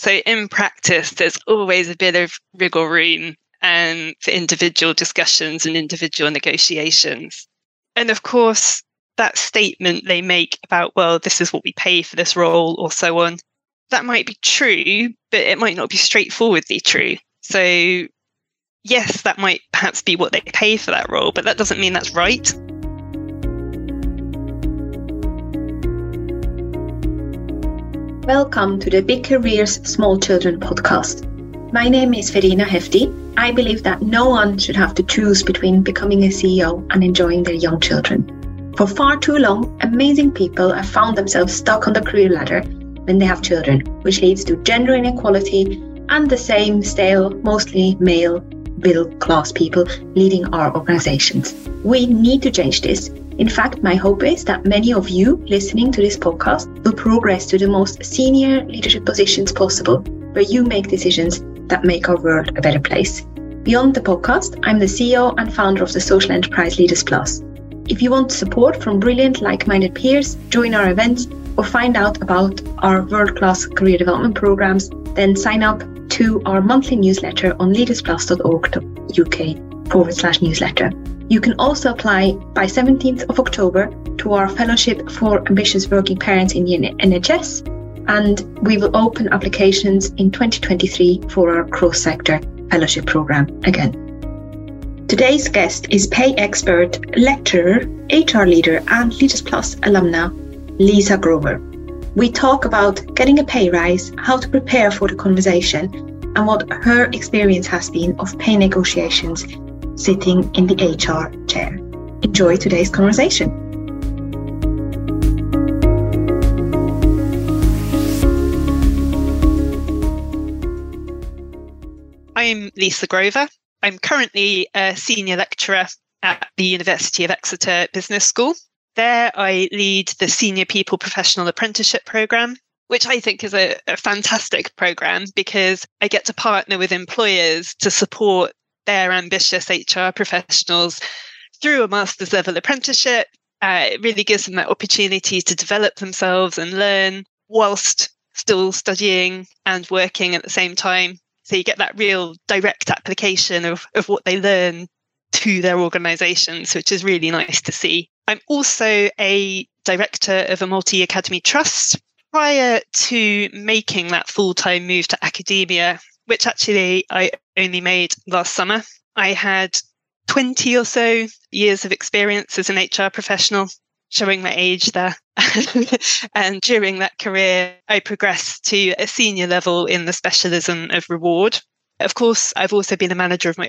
So in practice, there's always a bit of wriggle room and for individual discussions and individual negotiations. And of course, that statement they make about, well, this is what we pay for this role or so on, that might be true, but it might not be straightforwardly true. So, yes, that might perhaps be what they pay for that role, but that doesn't mean that's right. Welcome to the Big Careers Small Children podcast. My name is Verena Hefti. I believe that no one should have to choose between becoming a CEO and enjoying their young children. For far too long, amazing people have found themselves stuck on the career ladder when they have children, which leads to gender inequality and the same stale, mostly male middle class people leading our organizations. We need to change this in fact, my hope is that many of you listening to this podcast will progress to the most senior leadership positions possible, where you make decisions that make our world a better place. Beyond the podcast, I'm the CEO and founder of the Social Enterprise Leaders Plus. If you want support from brilliant, like minded peers, join our events, or find out about our world class career development programs, then sign up to our monthly newsletter on leadersplus.org.uk forward slash newsletter. You can also apply by 17th of October to our Fellowship for Ambitious Working Parents in the NHS, and we will open applications in 2023 for our cross sector fellowship program again. Today's guest is pay expert, lecturer, HR leader, and Leaders Plus alumna, Lisa Grover. We talk about getting a pay rise, how to prepare for the conversation, and what her experience has been of pay negotiations sitting in the HR chair. Enjoy today's conversation. I'm Lisa Grover. I'm currently a senior lecturer at the University of Exeter Business School. There, I lead the Senior People Professional Apprenticeship Programme, which I think is a, a, fantastic program because I get to partner with employers to support their ambitious HR professionals through a master's level apprenticeship. Uh, it really gives them that opportunity to develop themselves and learn whilst still studying and working at the same time. So you get that real direct application of, of what they learn to their organizations, which is really nice to see. I'm also a director of a multi academy trust. Prior to making that full time move to academia, which actually I only made last summer. I had 20 or so years of experience as an HR professional, showing my age there. and during that career, I progressed to a senior level in the specialism of reward. Of course, I've also been a manager of my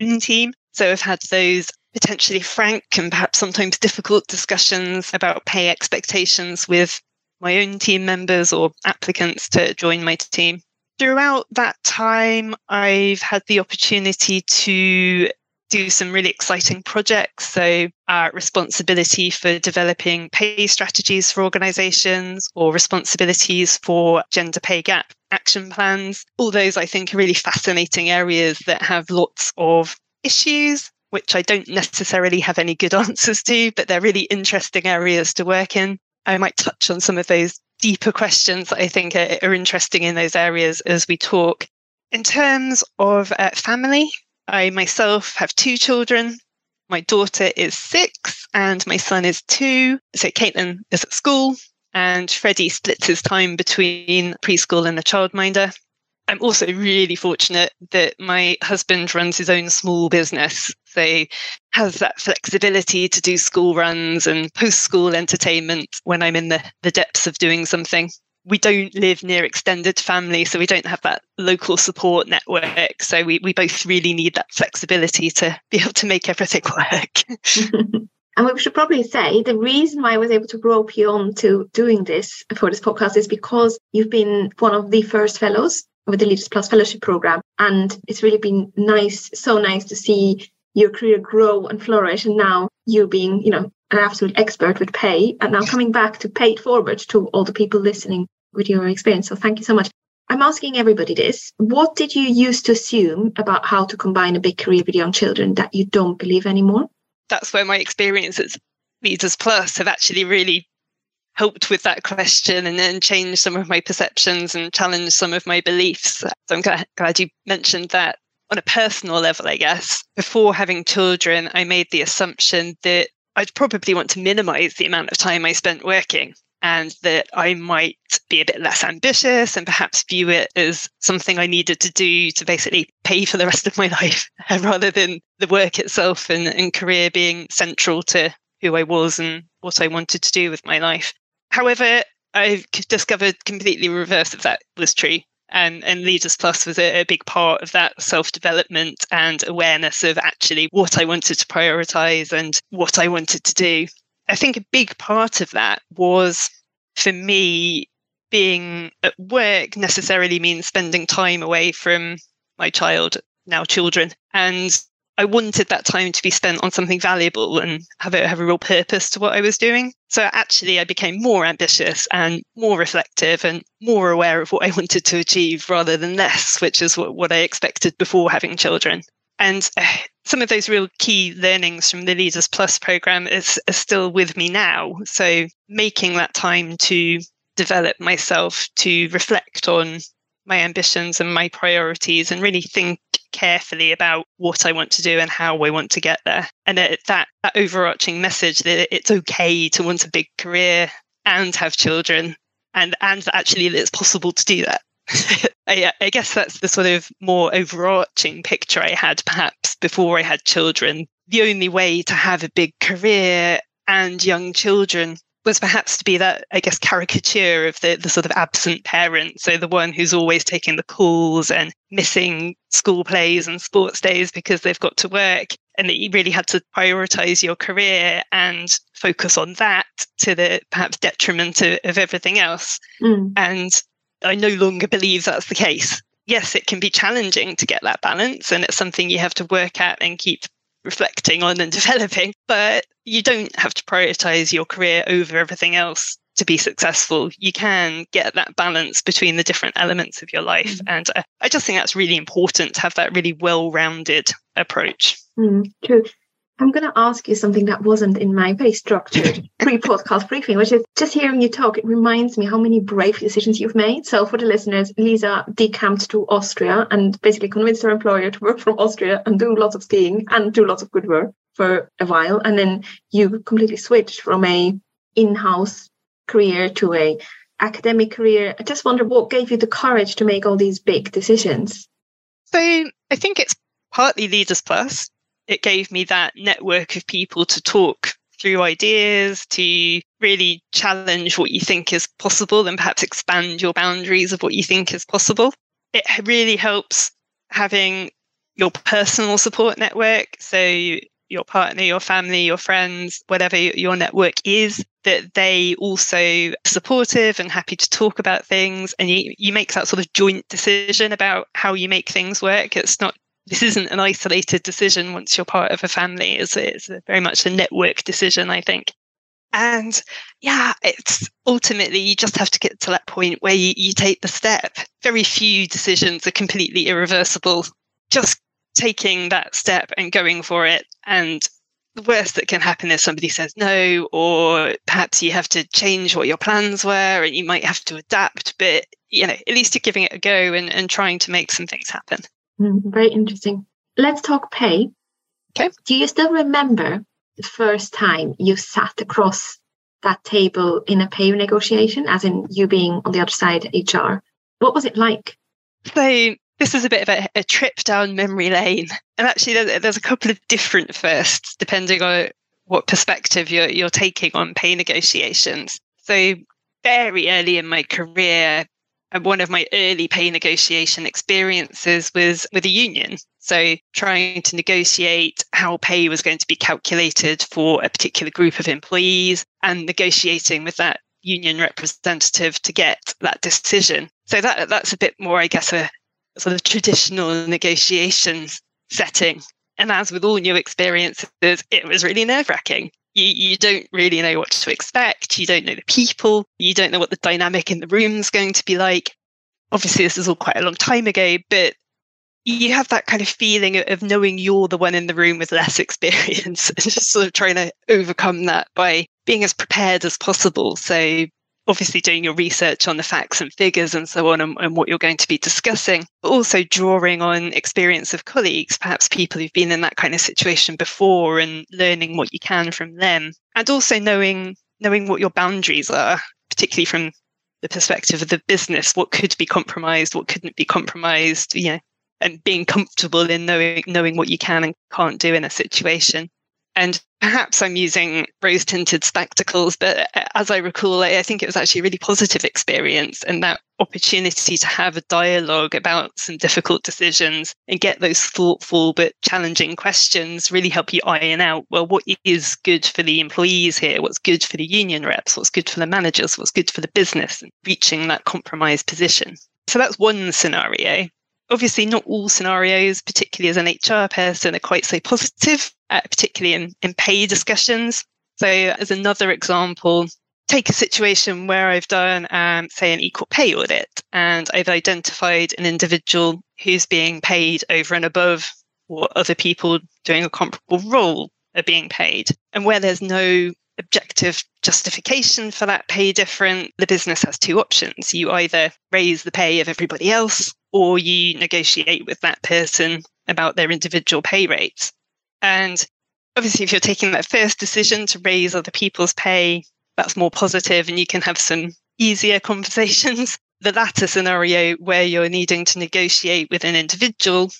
own team. So I've had those potentially frank and perhaps sometimes difficult discussions about pay expectations with my own team members or applicants to join my team throughout that time, I've had the opportunity to do some really exciting projects. So, uh, responsibility for developing pay strategies for organizations or responsibilities for gender pay gap action plans. All those I think are really fascinating areas that have lots of issues, which I don't necessarily have any good answers to, but they're really interesting areas to work in. I might touch on some of those deeper questions that I think are, are interesting in those areas as we talk. In terms of uh, family, I myself have two children. My daughter is six and my son is two. So Caitlin is at school and Freddie splits his time between preschool and the childminder. I'm also really fortunate that my husband runs his own small business. So has that flexibility to do school runs and post school entertainment when I'm in the, the depths of doing something. We don't live near extended family, so we don't have that local support network. So we, we both really need that flexibility to be able to make everything work. And we should probably say the reason why I was able to rope you on to doing this for this podcast is because you've been one of the first fellows with the Leaders Plus Fellowship Program. And it's really been nice, so nice to see your career grow and flourish. And now you being, you know, an absolute expert with pay and now coming back to pay it forward to all the people listening with your experience. So thank you so much. I'm asking everybody this. What did you used to assume about how to combine a big career with young children that you don't believe anymore? That's where my experience experiences Leaders Plus have actually really helped with that question and then changed some of my perceptions and challenged some of my beliefs. So I'm glad, you mentioned that. On a personal level, I guess, before having children, I made the assumption that I'd probably want to minimize the amount of time I spent working and that I might be a bit less ambitious and perhaps view it as something I needed to do to basically pay for the rest of my life rather than the work itself and, and career being central to who I was and what I wanted to do with my life. However, I've discovered completely reverse of that was true. And, and Leaders Plus was a, a big part of that self development and awareness of actually what I wanted to prioritize and what I wanted to do. I think a big part of that was for me being at work necessarily means spending time away from my child, now children. And I wanted that time to be spent on something valuable and have a, have a real purpose to what I was doing. So actually, I became more ambitious and more reflective and more aware of what I wanted to achieve rather than less, which is what, what I expected before having children. And uh, some of those real key learnings from the Leaders Plus program is, is still with me now. So making that time to develop myself, to reflect on my ambitions and my priorities and really think carefully about what I want to do and how I want to get there. And that, that, overarching message that it's okay to want a big career and have children and and actually that it's possible to do that. I, I, guess that's the sort of more overarching picture I had perhaps before I had children. The only way to have a big career and young children was perhaps to be that, I guess, caricature of the, the sort of absent parent. So the one who's always taking the calls and missing school plays and sports days because they've got to work. And that you really had to prioritize your career and focus on that to the perhaps detriment of, of everything else. Mm. And I no longer believe that's the case. Yes, it can be challenging to get that balance, and it's something you have to work at and keep reflecting on and developing. But you don't have to prioritize your career over everything else to be successful. You can get that balance between the different elements of your life. Mm. And uh, I just think that's really important to have that really well rounded approach. Mm, true. I'm going to ask you something that wasn't in my very structured pre podcast briefing, which is just hearing you talk, it reminds me how many brave decisions you've made. So, for the listeners, Lisa decamped to Austria and basically convinced her employer to work from Austria and do lots of skiing and do lots of good work for a while. And then you completely switched from a in house career to a academic career. I just wonder what gave you the courage to make all these big decisions? So, I think it's partly Leaders Plus it gave me that network of people to talk through ideas, to really challenge what you think is possible and perhaps expand your boundaries of what you think is possible. It really helps having your personal support network. So, your partner, your family, your friends, whatever your network is, that they also supportive and happy to talk about things. And you, you make that sort of joint decision about how you make things work. It's not this isn't an isolated decision once you're part of a family. It's, it's very much a network decision, I think. And yeah, it's ultimately you just have to get to that point where you, you take the step. Very few decisions are completely irreversible. Just taking that step and going for it. And the worst that can happen is somebody says no, or perhaps you have to change what your plans were and you might have to adapt. But, you know, at least you're giving it a go and, and trying to make some things happen. Mm, very interesting. Let's talk pay. Okay. Do you still remember the first time you sat across that table in a pay negotiation, as in you being on the other side HR? What was it like? So this is a bit of a, a trip down memory lane, and actually, there's, there's, a couple of different firsts depending on what perspective you're you're taking on pay negotiations. So very early in my career, uh, one of my early pay negotiation experiences was with a union. So, trying to negotiate how pay was going to be calculated for a particular group of employees and negotiating with that union representative to get that decision. So, that, that's a bit more, I guess, a sort of traditional negotiation setting. And as with all new experiences, it was really nerve wracking you, you don't really know what to expect. You don't know the people. You don't know what the dynamic in the room is going to be like. Obviously, this is all quite a long time ago, but you have that kind of feeling of knowing you're the one in the room with less experience and just sort of trying to overcome that by being as prepared as possible. So obviously doing your research on the facts and figures and so on and, and, what you're going to be discussing, but also drawing on experience of colleagues, perhaps people who've been in that kind of situation before and learning what you can from them. And also knowing knowing what your boundaries are, particularly from the perspective of the business, what could be compromised, what couldn't be compromised, you know, and being comfortable in knowing knowing what you can and can't do in a situation. And perhaps I'm using rose tinted spectacles, but uh, as I recall, I think it was actually a really positive experience and that opportunity to have a dialogue about some difficult decisions and get those thoughtful but challenging questions really help you iron out well, what is good for the employees here? What's good for the union reps? What's good for the managers? What's good for the business? And reaching that compromise position. So that's one scenario obviously not all scenarios, particularly as an HR person, are quite so positive, uh, particularly in, in pay discussions. So as another example, take a situation where I've done, um, say, an equal pay audit and I've identified an individual who's being paid over and above what other people doing a comparable role are being paid. And where there's no objective justification for that pay difference, the business has two options. You either raise the pay of everybody else or you negotiate with that person about their individual pay rates. And obviously, if you're taking that first decision to raise other people's pay, that's more positive and you can have some easier conversations. The latter scenario, where you're needing to negotiate with an individual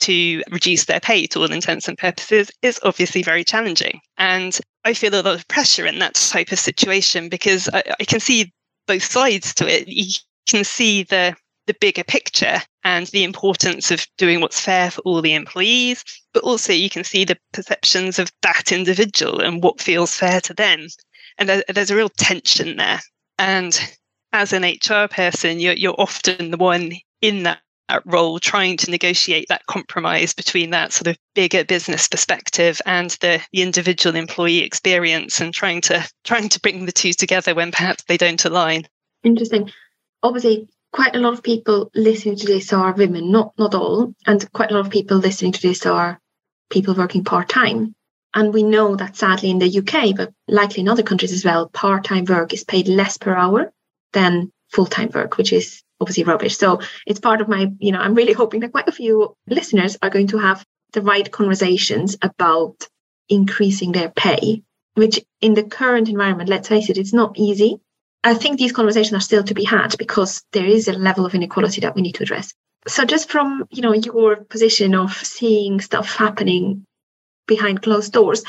to reduce their pay to all intents and purposes, is obviously very challenging. And I feel a lot of pressure in that type of situation because I, I can see both sides to it. You can see the the bigger picture and the importance of doing what's fair for all the employees, but also you can see the perceptions of that individual and what feels fair to them. And there's a real tension there. And as an HR person, you're, you're often the one in that role trying to negotiate that compromise between that sort of bigger business perspective and the, the individual employee experience and trying to trying to bring the two together when perhaps they don't align. Interesting. Obviously, quite a lot of people listening to this are women, not not all, and quite a lot of people listening to this are people working part time. And we know that sadly in the UK, but likely in other countries as well, part time work is paid less per hour than full time work, which is obviously rubbish. So it's part of my, you know, I'm really hoping that quite a few listeners are going to have the right conversations about increasing their pay, which in the current environment, let's face it, it's not easy. I think these conversations are still to be had because there is a level of inequality that we need to address. So just from, you know, your position of seeing stuff happening behind closed doors,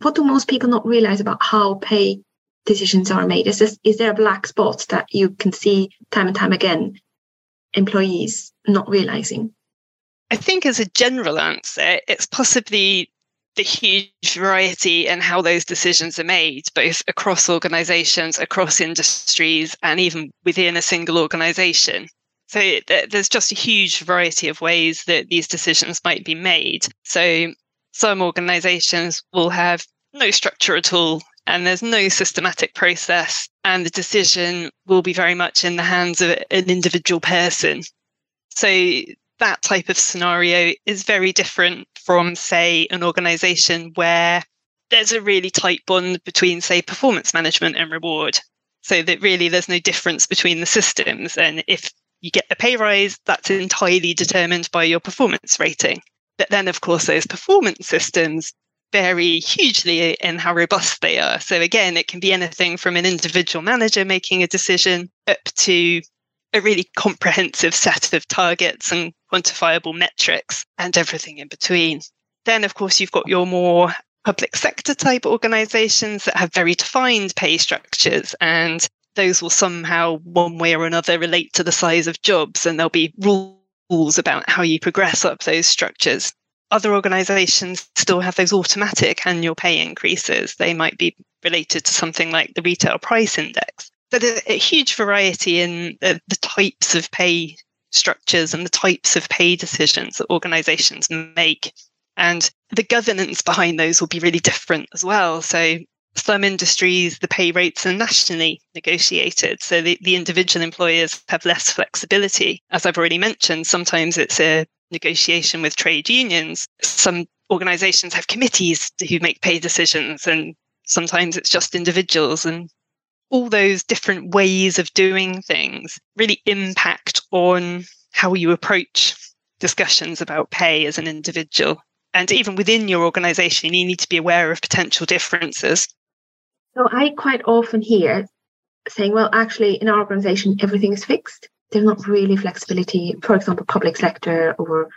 what do most people not realize about how pay decisions are made? Is this, is there a black spot that you can see time and time again employees not realizing? I think as a general answer, it's possibly the huge variety in how those decisions are made, both across organizations, across industries, and even within a single organization. So there's just a huge variety of ways that these decisions might be made. So some organizations will have no structure at all, and there's no systematic process, and the decision will be very much in the hands of an individual person. So that type of scenario is very different from, say, an organization where there's a really tight bond between, say, performance management and reward. So that really there's no difference between the systems. And if you get a pay rise, that's entirely determined by your performance rating. But then, of course, those performance systems vary hugely in how robust they are. So, again, it can be anything from an individual manager making a decision up to a really comprehensive set of targets and quantifiable metrics and everything in between. Then, of course, you've got your more public sector type organizations that have very defined pay structures and those will somehow one way or another relate to the size of jobs and there'll be rules about how you progress up those structures. Other organizations still have those automatic annual pay increases. They might be related to something like the retail price index there's a huge variety in the, the types of pay structures and the types of pay decisions that organizations make. And the governance behind those will be really different as well. So some industries, the pay rates are nationally negotiated. So the, the individual employers have less flexibility. As I've already mentioned, sometimes it's a negotiation with trade unions. Some organizations have committees who make pay decisions, and sometimes it's just individuals. And all those different ways of doing things really impact on how you approach discussions about pay as an individual. And even within your organization, you need to be aware of potential differences. So I quite often hear saying, well, actually, in our organization, everything is fixed. There's not really flexibility, for example, public sector or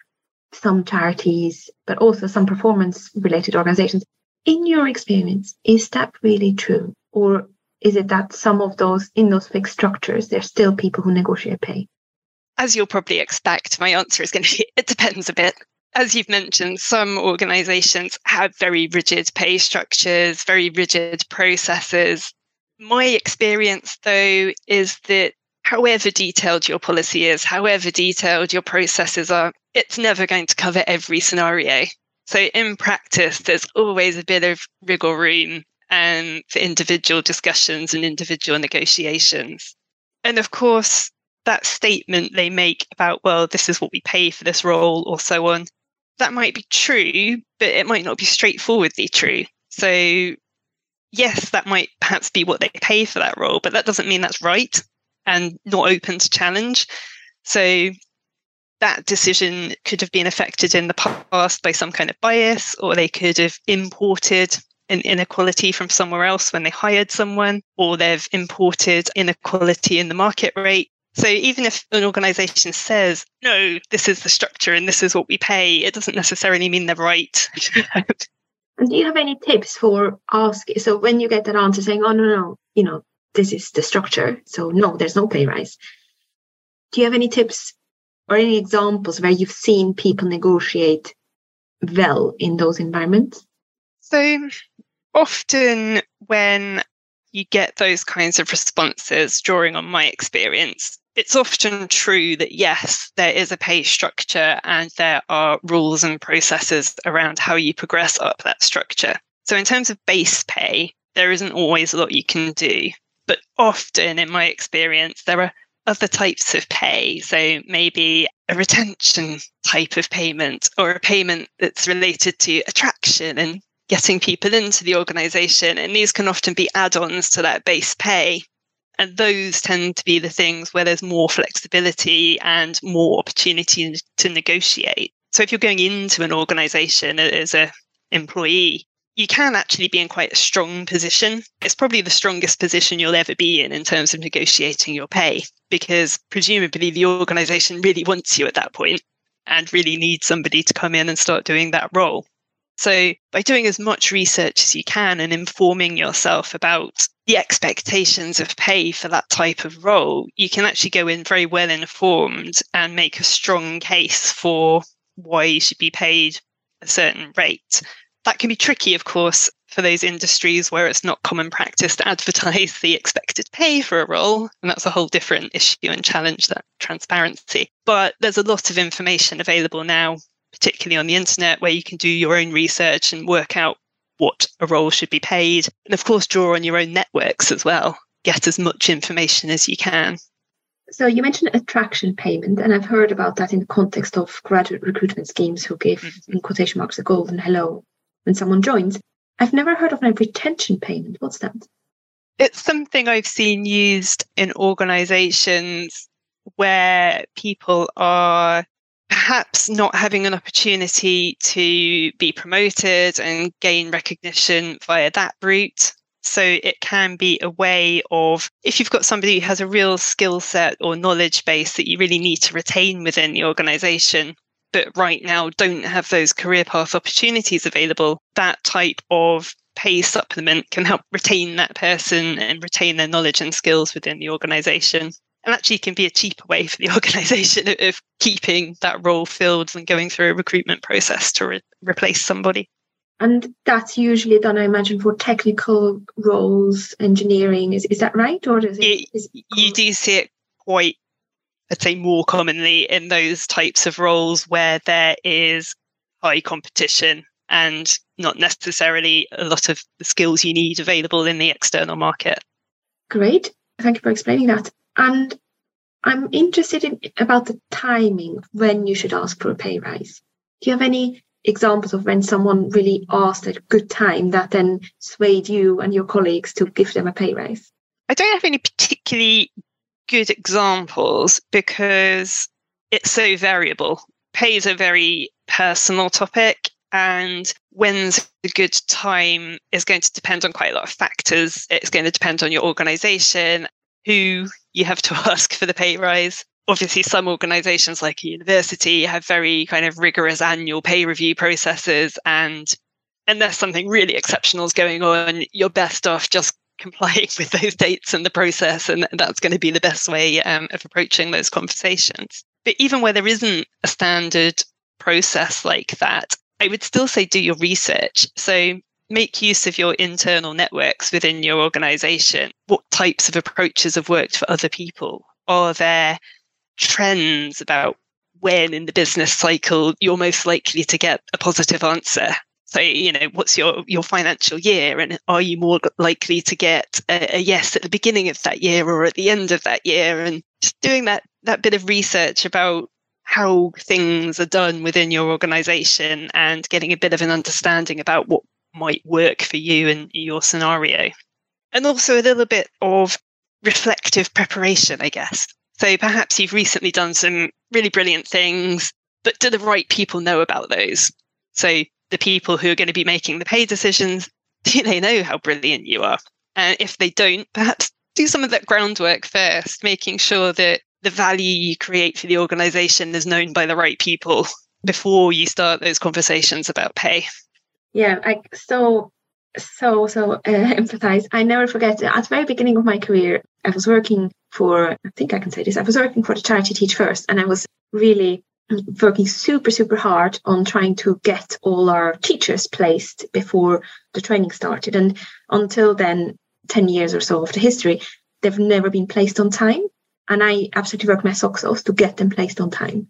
some charities, but also some performance related organizations. In your experience, is that really true? Or is it that some of those, in those fixed structures, there's still people who negotiate pay? As you'll probably expect, my answer is going to be it depends a bit. As you've mentioned, some organizations have very rigid pay structures, very rigid processes. My experience, though, is that however detailed your policy is, however detailed your processes are, it's never going to cover every scenario. So in practice, there's always a bit of wriggle room um, for individual discussions and individual negotiations. And of course, that statement they make about, well, this is what we pay for this role or so on, that might be true, but it might not be straightforwardly true. So, yes, that might perhaps be what they pay for that role, but that doesn't mean that's right and not open to challenge. So, that decision could have been affected in the past by some kind of bias, or they could have imported an inequality from somewhere else when they hired someone, or they've imported inequality in the market rate. So even if an organization says, no, this is the structure and this is what we pay, it doesn't necessarily mean they're right. and do you have any tips for asking? So when you get that answer saying, oh, no, no, you know, this is the structure. So no, there's no pay rise. Do you have any tips or any examples where you've seen people negotiate well in those environments? So often when you get those kinds of responses, drawing on my experience, it's often true that yes, there is a pay structure and there are rules and processes around how you progress up that structure. So, in terms of base pay, there isn't always a lot you can do. But often, in my experience, there are other types of pay. So, maybe a retention type of payment or a payment that's related to attraction and getting people into the organization. And these can often be add ons to that base pay. And those tend to be the things where there's more flexibility and more opportunity to negotiate. So if you're going into an organization as an employee, you can actually be in quite a strong position. It's probably the strongest position you'll ever be in in terms of negotiating your pay, because presumably the organization really wants you at that point and really needs somebody to come in and start doing that role. So, by doing as much research as you can and informing yourself about the expectations of pay for that type of role, you can actually go in very well informed and make a strong case for why you should be paid a certain rate. That can be tricky, of course, for those industries where it's not common practice to advertise the expected pay for a role. And that's a whole different issue and challenge that transparency. But there's a lot of information available now particularly on the internet, where you can do your own research and work out what a role should be paid. And of course, draw on your own networks as well. Get as much information as you can. So you mentioned attraction payment, and I've heard about that in the context of graduate recruitment schemes who give, mm-hmm. in quotation marks, a golden hello when someone joins. I've never heard of a retention payment. What's that? It's something I've seen used in organizations where people are perhaps not having an opportunity to be promoted and gain recognition via that route. So it can be a way of, if you've got somebody who has a real skill set or knowledge base that you really need to retain within the organization, but right now don't have those career path opportunities available, that type of pay supplement can help retain that person and retain their knowledge and skills within the organization and actually can be a cheaper way for the organization of keeping that role filled than going through a recruitment process to re- replace somebody. And that's usually done, I imagine, for technical roles, engineering. Is is that right, or is it? it, is it you do see it quite, I'd say, more commonly in those types of roles where there is high competition and not necessarily a lot of the skills you need available in the external market. Great, thank you for explaining that. And I'm interested in about the timing when you should ask for a pay rise. Do you have any examples of when someone really asked at a good time that then swayed you and your colleagues to give them a pay rise? I don't have any particularly good examples because it's so variable. Pay is a very personal topic, and when's a good time is going to depend on quite a lot of factors. It's going to depend on your organization, who you have to ask for the pay rise. Obviously, some organizations like a university have very kind of rigorous annual pay review processes. And unless something really exceptional is going on, you're best off just complying with those dates and the process. And that's going to be the best way um, of approaching those conversations. But even where there isn't a standard process like that, I would still say do your research. So make use of your internal networks within your organization. What types of approaches have worked for other people? Are there trends about when in the business cycle you're most likely to get a positive answer? So, you know, what's your, your financial year? And are you more likely to get a, a yes at the beginning of that year or at the end of that year? And just doing that, that bit of research about how things are done within your organization and getting a bit of an understanding about what might work for you and your scenario. And also a little bit of reflective preparation, I guess. So perhaps you've recently done some really brilliant things, but do the right people know about those? So the people who are going to be making the pay decisions, do they know how brilliant you are? And if they don't, perhaps do some of that groundwork first, making sure that the value you create for the organization is known by the right people before you start those conversations about pay. Yeah, I so so so uh, empathize. I never forget at the very beginning of my career, I was working for I think I can say this. I was working for the charity Teach First, and I was really working super super hard on trying to get all our teachers placed before the training started. And until then, ten years or so of the history, they've never been placed on time. And I absolutely worked my socks off to get them placed on time.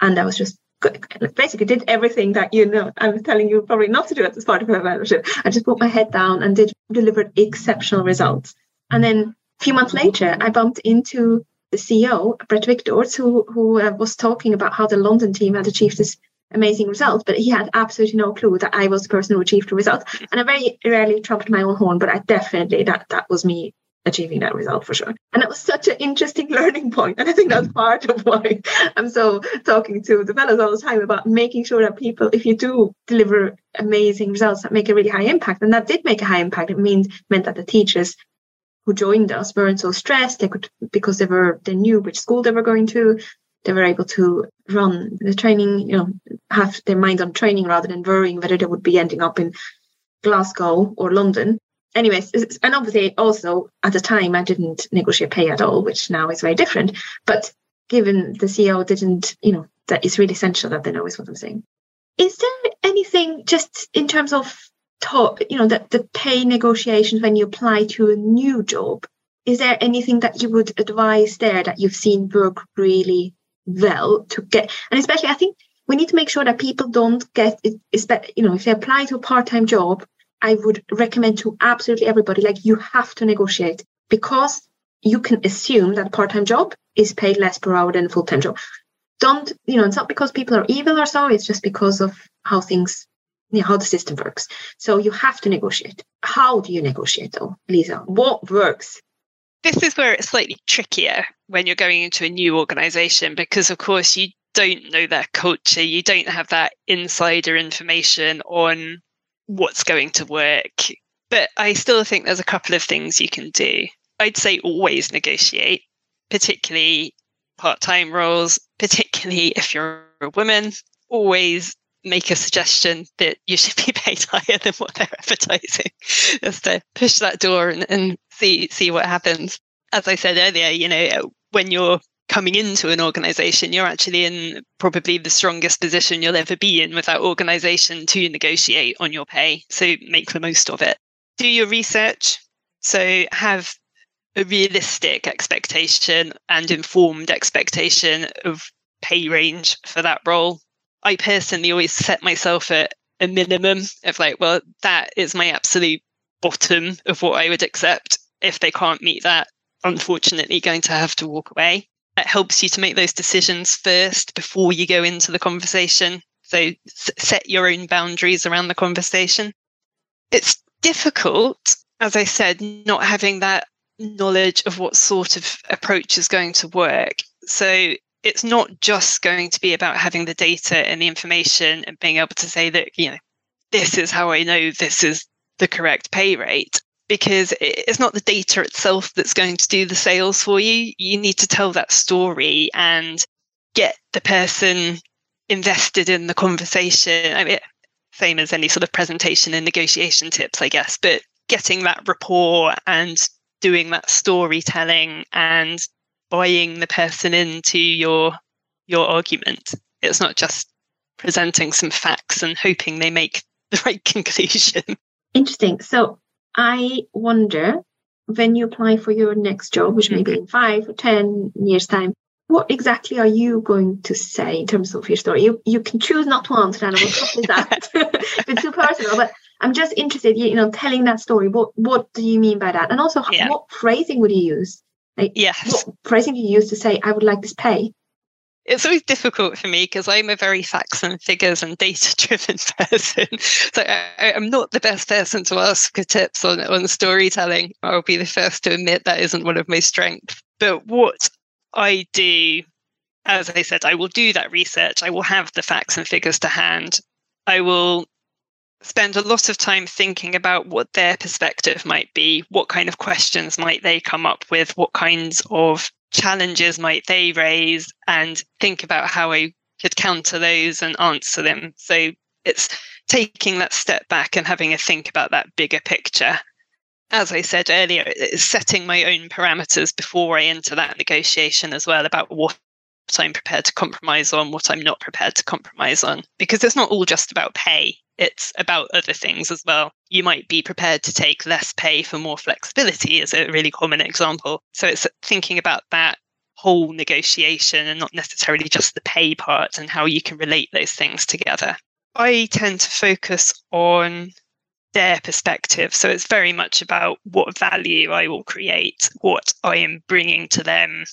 And I was just basically did everything that you know I was telling you probably not to do at the start of my membership. I just put my head down and did delivered exceptional results. And then a few months later, I bumped into the CEO, Brett Wigdortz, who who uh, was talking about how the London team had achieved this amazing result, but he had absolutely no clue that I was the person who achieved the result. And I very rarely trumped my own horn, but I definitely that that was me achieving that result for sure. And it was such an interesting learning point. And I think that's mm. part of why I'm so talking to the fellows all the time about making sure that people, if you do deliver amazing results that make a really high impact, and that did make a high impact, it means meant that the teachers who joined us weren't so stressed. They could because they were they knew which school they were going to. They were able to run the training, you know, have their mind on training rather than worrying whether they would be ending up in Glasgow or London anyways, and obviously also at the time I didn't negotiate pay at all, which now is very different. But given the CEO didn't, you know, that it's really essential that they know is what I'm saying. Is there anything just in terms of top, you know, that the pay negotiations when you apply to a new job? Is there anything that you would advise there that you've seen work really well to get? And especially, I think we need to make sure that people don't get, you know, if they apply to a part-time job, I would recommend to absolutely everybody like you have to negotiate because you can assume that part-time job is paid less per hour than a full-time job. Don't, you know, it's not because people are evil or so, it's just because of how things, you know, how the system works. So you have to negotiate. How do you negotiate though, Lisa? What works? This is where it's slightly trickier when you're going into a new organization because, of course, you don't know their culture. You don't have that insider information on what's going to work. But I still think there's a couple of things you can do. I'd say always negotiate, particularly part time roles, particularly if you're a woman. Always make a suggestion that you should be paid higher than what they're advertising, just to push that door and, and see see what happens. As I said earlier, you know, when you're coming into an organization, you're actually in probably the strongest position you'll ever be in with that organization to negotiate on your pay. So make the most of it. Do your research. So have a realistic expectation and informed expectation of pay range for that role. I personally always set myself at a minimum of like, well, that is my absolute bottom of what I would accept. If they can't meet that, unfortunately, going to have to walk away It helps you to make those decisions first before you go into the conversation. So set your own boundaries around the conversation. It's difficult, as I said, not having that knowledge of what sort of approach is going to work. So it's not just going to be about having the data and the information and being able to say that, you know, this is how I know this is the correct pay rate because it's not the data itself that's going to do the sales for you. You need to tell that story and get the person invested in the conversation. I mean, same as any sort of presentation and negotiation tips, I guess, but getting that rapport and doing that storytelling and buying the person into your your argument. It's not just presenting some facts and hoping they make the right conclusion. Interesting. So I wonder when you apply for your next job, which may be in mm-hmm. five or 10 years' time, what exactly are you going to say in terms of your story? You, you can choose not to answer, and I will cut that. it's too personal, but I'm just interested, you know, telling that story. What what do you mean by that? And also, yeah. what phrasing would you use? Like, yes. What phrasing do you use to say, I would like this pay? It's always difficult for me because I'm a very facts and figures and data driven person. So I, am not the best person to ask for tips on, on storytelling. I'll be the first to admit that isn't one of my strengths. But what I do, as I said, I will do that research. I will have the facts and figures to hand. I will spend a lot of time thinking about what their perspective might be, what kind of questions might they come up with, what kinds of challenges might they raise, and think about how I could counter those and answer them. So it's taking that step back and having a think about that bigger picture. As I said earlier, it's setting my own parameters before I enter that negotiation as well about what I'm prepared to compromise on, what I'm not prepared to compromise on, because it's not all just about pay it's about other things as well. You might be prepared to take less pay for more flexibility, is a really common example. So it's thinking about that whole negotiation and not necessarily just the pay part and how you can relate those things together. I tend to focus on their perspective. So it's very much about what value I will create, what I am bringing to them,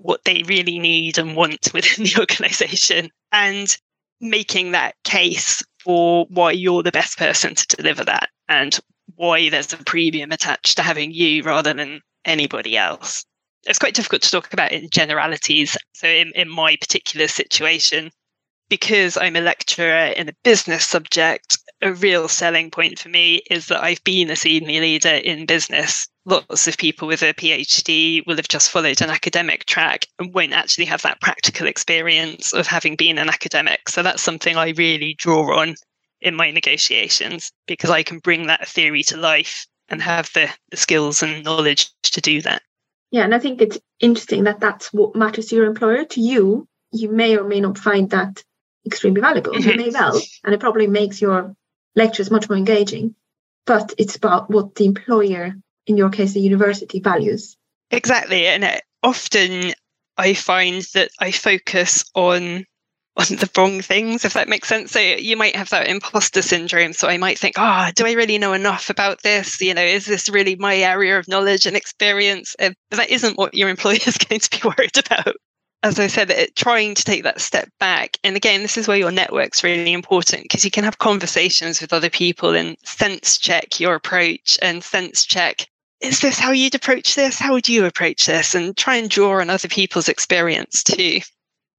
what they really need and want within the organization, and making that case for why you're the best person to deliver that and why there's a premium attached to having you rather than anybody else. It's quite difficult to talk about in generalities. So, in, in my particular situation, because I'm a lecturer in a business subject, a real selling point for me is that I've been a senior leader in business. Lots of people with a PhD will have just followed an academic track and won't actually have that practical experience of having been an academic. So that's something I really draw on in my negotiations because I can bring that theory to life and have the, the skills and knowledge to do that. Yeah, and I think it's interesting that that's what matters to your employer. To you, you may or may not find that extremely valuable. Mm-hmm. You may well, and it probably makes your lectures much more engaging. But it's about what the employer, in your case, the university, values. Exactly, and it, often I find that I focus on on the wrong things, if that makes sense. So you might have that imposter syndrome. So I might think, oh, do I really know enough about this? You know, is this really my area of knowledge and experience? But that isn't what your employer is going to be worried about as I said, it, trying to take that step back. And again, this is where your network's really important because you can have conversations with other people and sense check your approach and sense check is this how you'd approach this? How would you approach this? And try and draw on other people's experience too.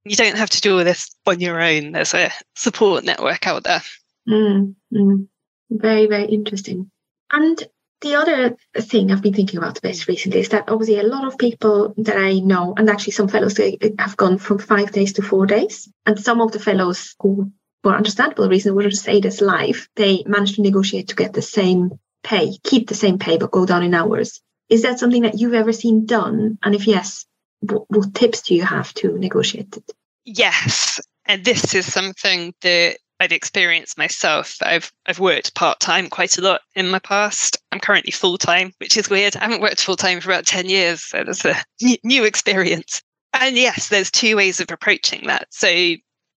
You don't have to do all this on your own. There's a support network out there. Mm, mm. Very, very interesting. And the other thing I've been thinking about a bit recently is that obviously a lot of people that I know, and actually some fellows have gone from five days to four days, and some of the fellows who, for understandable reasons, would stayed as live, they managed to negotiate to get the same pay, keep the same pay, but go down in hours. Is that something that you've ever seen done? And if yes, what, what tips do you have to negotiate it? Yes. And this is something that I've experienced myself. I've I've worked part time quite a lot in my past. I'm currently full time, which is weird. I haven't worked full time for about ten years, so that's a new experience. And yes, there's two ways of approaching that. So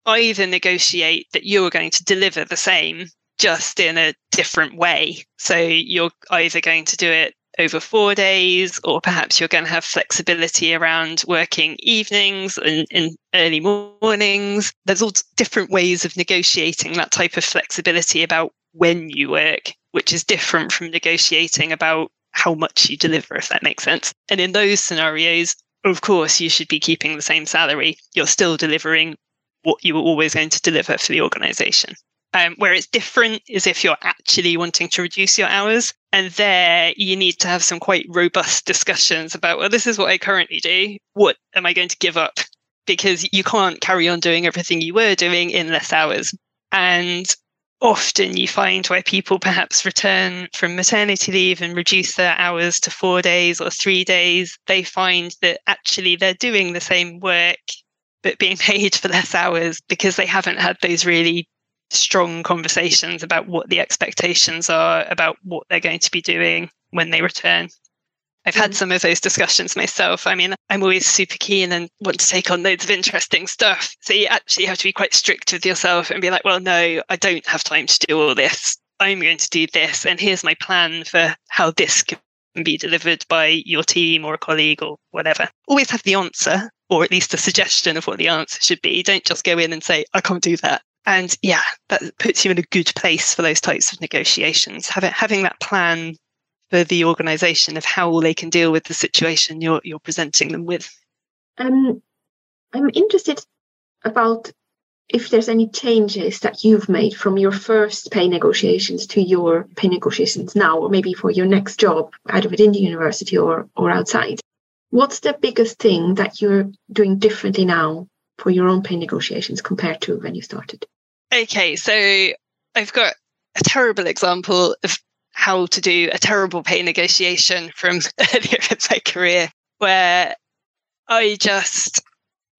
either negotiate that you're going to deliver the same, just in a different way. So you're either going to do it over four days, or perhaps you're going to have flexibility around working evenings and, and early mornings. There's all different ways of negotiating that type of flexibility about when you work, which is different from negotiating about how much you deliver, if that makes sense. And in those scenarios, of course, you should be keeping the same salary. You're still delivering what you were always going to deliver for the organization. Um, where it's different is if you're actually wanting to reduce your hours. And there you need to have some quite robust discussions about, well, this is what I currently do. What am I going to give up? Because you can't carry on doing everything you were doing in less hours. And often you find where people perhaps return from maternity leave and reduce their hours to four days or three days, they find that actually they're doing the same work but being paid for less hours because they haven't had those really strong conversations about what the expectations are about what they're going to be doing when they return. I've had mm. some of those discussions myself. I mean, I'm always super keen and want to take on loads of interesting stuff. So you actually have to be quite strict with yourself and be like, well, no, I don't have time to do all this. I'm going to do this. And here's my plan for how this can be delivered by your team or a colleague or whatever. Always have the answer or at least a suggestion of what the answer should be. Don't just go in and say, I can't do that. And yeah, that puts you in a good place for those types of negotiations. Having, having that plan for the organization of how they can deal with the situation you're, you're presenting them with. Um, I'm interested about if there's any changes that you've made from your first pay negotiations to your pay negotiations now, or maybe for your next job, either within the university or, or outside. What's the biggest thing that you're doing differently now for your own pay negotiations compared to when you started? Okay, so I've got a terrible example of how to do a terrible pay negotiation from earlier in my career, where I just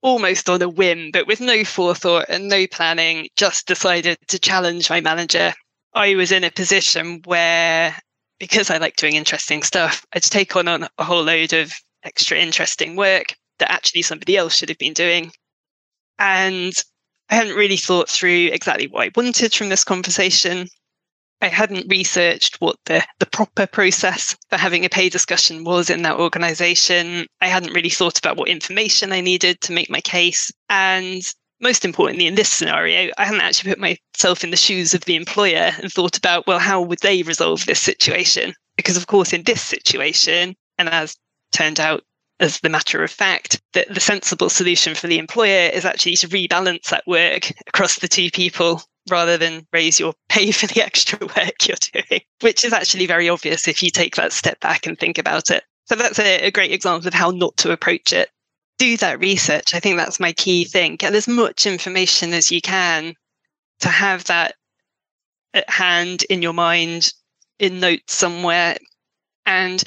almost on a whim, but with no forethought and no planning, just decided to challenge my manager. I was in a position where, because I like doing interesting stuff, I'd take on a whole load of extra interesting work that actually somebody else should have been doing. And I hadn't really thought through exactly what I wanted from this conversation. I hadn't researched what the, the proper process for having a pay discussion was in that organization. I hadn't really thought about what information I needed to make my case. And most importantly, in this scenario, I hadn't actually put myself in the shoes of the employer and thought about, well, how would they resolve this situation? Because, of course, in this situation, and as turned out as the matter of fact, that the sensible solution for the employer is actually to rebalance that work across the two people rather than raise your pay for the extra work you're doing, which is actually very obvious if you take that step back and think about it. So that's a, a great example of how not to approach it. Do that research. I think that's my key thing. Get as much information as you can to have that at hand in your mind, in notes somewhere. And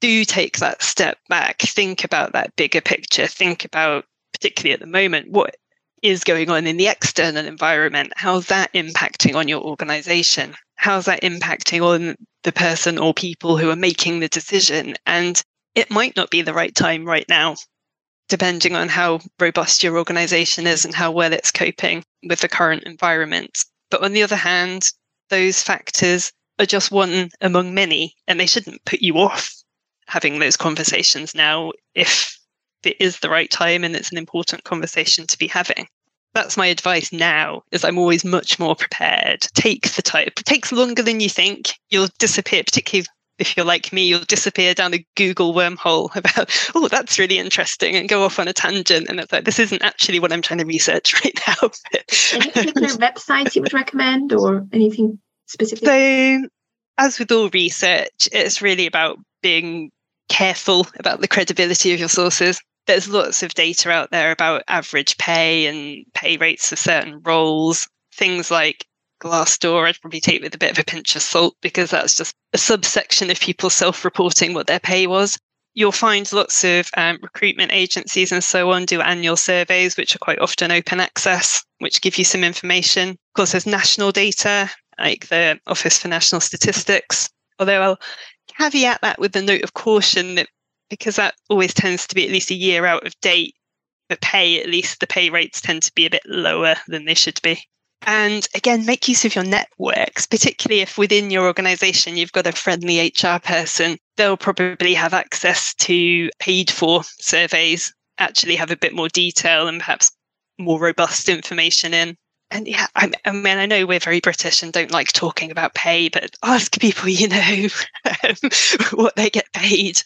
do take that step back, think about that bigger picture, think about, particularly at the moment, what is going on in the external environment? How's that impacting on your organization? How's that impacting on the person or people who are making the decision? And it might not be the right time right now, depending on how robust your organization is and how well it's coping with the current environment. But on the other hand, those factors are just one among many, and they shouldn't put you off having those conversations now if it is the right time and it's an important conversation to be having. That's my advice now is I'm always much more prepared. Take the time. It takes longer than you think. You'll disappear, particularly if you're like me, you'll disappear down a Google wormhole about, oh, that's really interesting, and go off on a tangent. And it's like, this isn't actually what I'm trying to research right now. Any particular websites you would recommend or anything specific? So, as with all research, it's really about being careful about the credibility of your sources. There's lots of data out there about average pay and pay rates for certain roles. Things like Glassdoor, I'd probably take with a bit of a pinch of salt because that's just a subsection of people self reporting what their pay was. You'll find lots of um, recruitment agencies and so on do annual surveys, which are quite often open access, which give you some information. Of course, there's national data, like the Office for National Statistics, although I'll caveat that with a note of caution that because that always tends to be at least a year out of date, the pay, at least the pay rates tend to be a bit lower than they should be. And again, make use of your networks, particularly if within your organization you've got a friendly HR person. They'll probably have access to paid for surveys, actually have a bit more detail and perhaps more robust information in. And yeah, I, I mean, I know we're very British and don't like talking about pay, but ask people you know um, what they get paid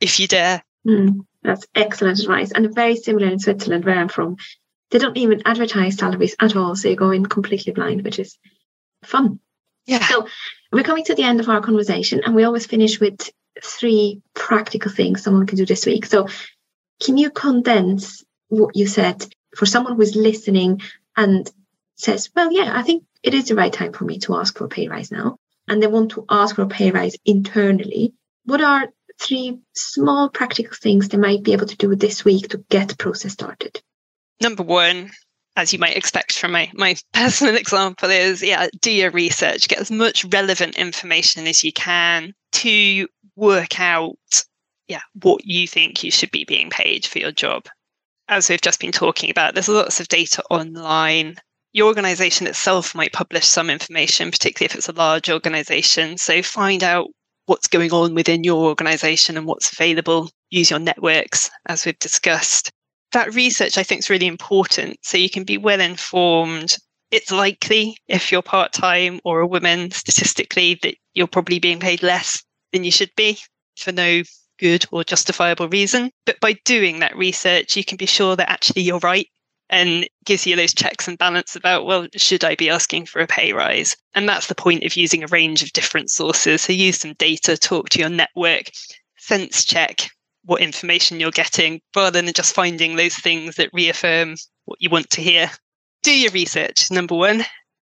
if you dare. Mm, that's excellent advice. And very similar in Switzerland, where I'm from. They don't even advertise salaries at all. So you go in completely blind, which is fun. Yeah. So we're coming to the end of our conversation, and we always finish with three practical things someone can do this week. So, can you condense what you said for someone who's listening and says, Well, yeah, I think it is the right time for me to ask for a pay rise now, and they want to ask for a pay rise internally? What are three small practical things they might be able to do this week to get the process started? Number one, as you might expect from my, my personal example, is yeah, do your research, get as much relevant information as you can to work out yeah, what you think you should be being paid for your job. As we've just been talking about, there's lots of data online. Your organization itself might publish some information, particularly if it's a large organization. So find out what's going on within your organization and what's available. Use your networks, as we've discussed. That research, I think, is really important. So you can be well informed. It's likely, if you're part time or a woman, statistically, that you're probably being paid less than you should be for no good or justifiable reason. But by doing that research, you can be sure that actually you're right and gives you those checks and balance about, well, should I be asking for a pay rise? And that's the point of using a range of different sources. So use some data, talk to your network, sense check what information you're getting rather than just finding those things that reaffirm what you want to hear. Do your research, number one.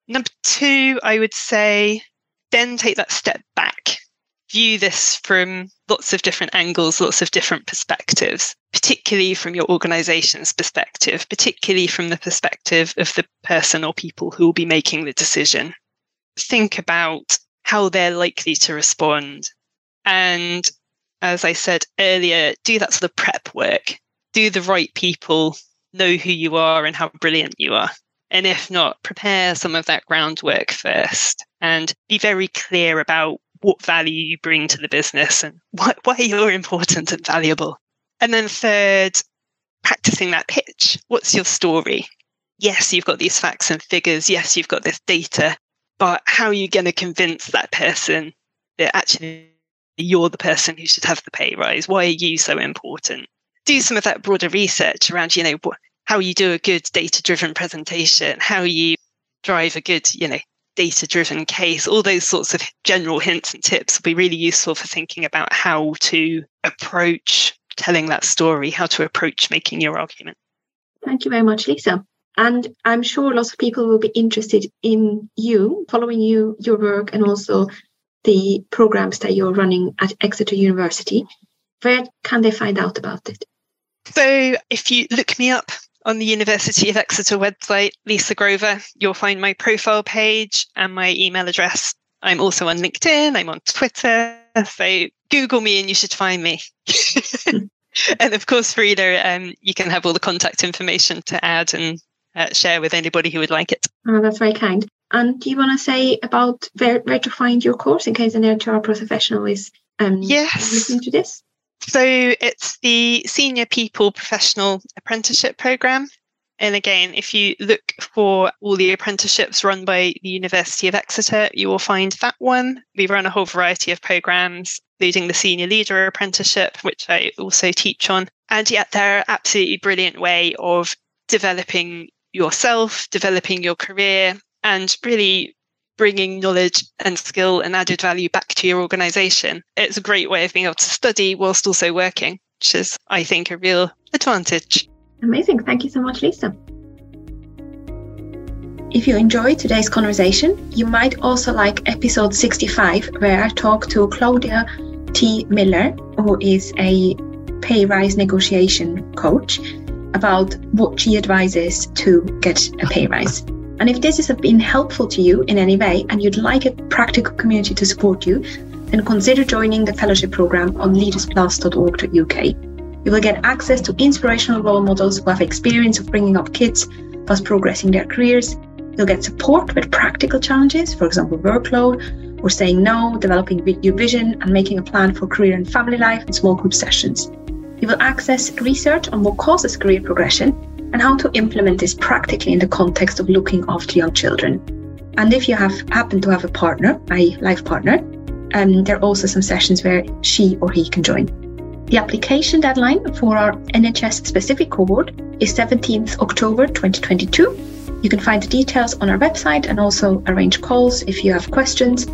Number two, I would say then take that step back view this from lots of different angles, lots of different perspectives, particularly from your organization's perspective, particularly from the perspective of the person or people who will be making the decision. Think about how they're likely to respond. And as I said earlier, do that sort of prep work. Do the right people know who you are and how brilliant you are? And if not, prepare some of that groundwork first and be very clear about what value you bring to the business and why, why you're important and valuable. And then third, practicing that pitch. What's your story? Yes, you've got these facts and figures. Yes, you've got this data, but how are you going to convince that person that actually you're the person who should have the pay rise? Why are you so important? Do some of that broader research around, you know, how you do a good data driven presentation, how you drive a good, you know, data driven case, all those sorts of general hints and tips will be really useful for thinking about how to approach telling that story, how to approach making your argument. Thank you very much, Lisa. And I'm sure lots of people will be interested in you, following you, your work, and also the programs that you're running at Exeter University. Where can they find out about it? So, if you look me up on the University of Exeter website, Lisa Grover, you'll find my profile page and my email address. I'm also on LinkedIn, I'm on Twitter. So Google me and you should find me. and of course, Frida, um, you can have all the contact information to add and uh, share with anybody who would like it. Oh, that's very kind. And do you want to say about where, where to find your course in case an HR professional is um, yes. listening to this? So it's the Senior People Professional Apprenticeship Programme. And again, if you look for all the apprenticeships run by the University of Exeter, you will find that one. We run a whole variety of programs, including the Senior Leader Apprenticeship, which I also teach on. And yet, they're an absolutely brilliant way of developing yourself, developing your career, and really bringing knowledge and skill and added value back to your organization. It's a great way of being able to study whilst also working, which is, I think, a real advantage. Amazing. Thank you so much, Lisa. If you enjoyed today's conversation, you might also like episode 65, where I talk to Claudia T. Miller, who is a pay rise negotiation coach, about what she advises to get a pay rise. And if this has been helpful to you in any way and you'd like a practical community to support you, then consider joining the fellowship program on leadersplus.org.uk. You will get access to inspirational role models who have experience of bringing up kids whilst progressing their careers, You'll get support with practical challenges, for example, workload, or saying no, developing your vision, and making a plan for career and family life and small group sessions. You will access research on what causes career progression and how to implement this practically in the context of looking after young children. And if you have happen to have a partner, a life partner, um, there are also some sessions where she or he can join. The application deadline for our NHS specific cohort is 17th October 2022. You can find the details on our website and also arrange calls if you have questions.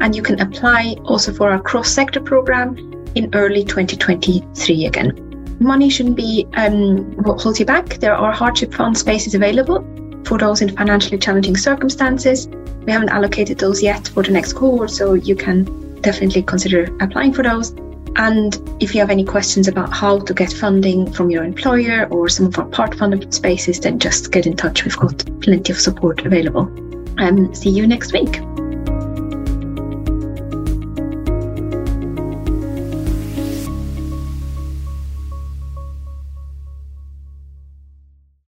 And you can apply also for our cross sector program in early 2023 again. Money shouldn't be um, what holds you back. There are hardship fund spaces available for those in financially challenging circumstances. We haven't allocated those yet for the next cohort, so you can definitely consider applying for those. And if you have any questions about how to get funding from your employer or some of our part funded spaces, then just get in touch. We've got plenty of support available. Um, see you next week.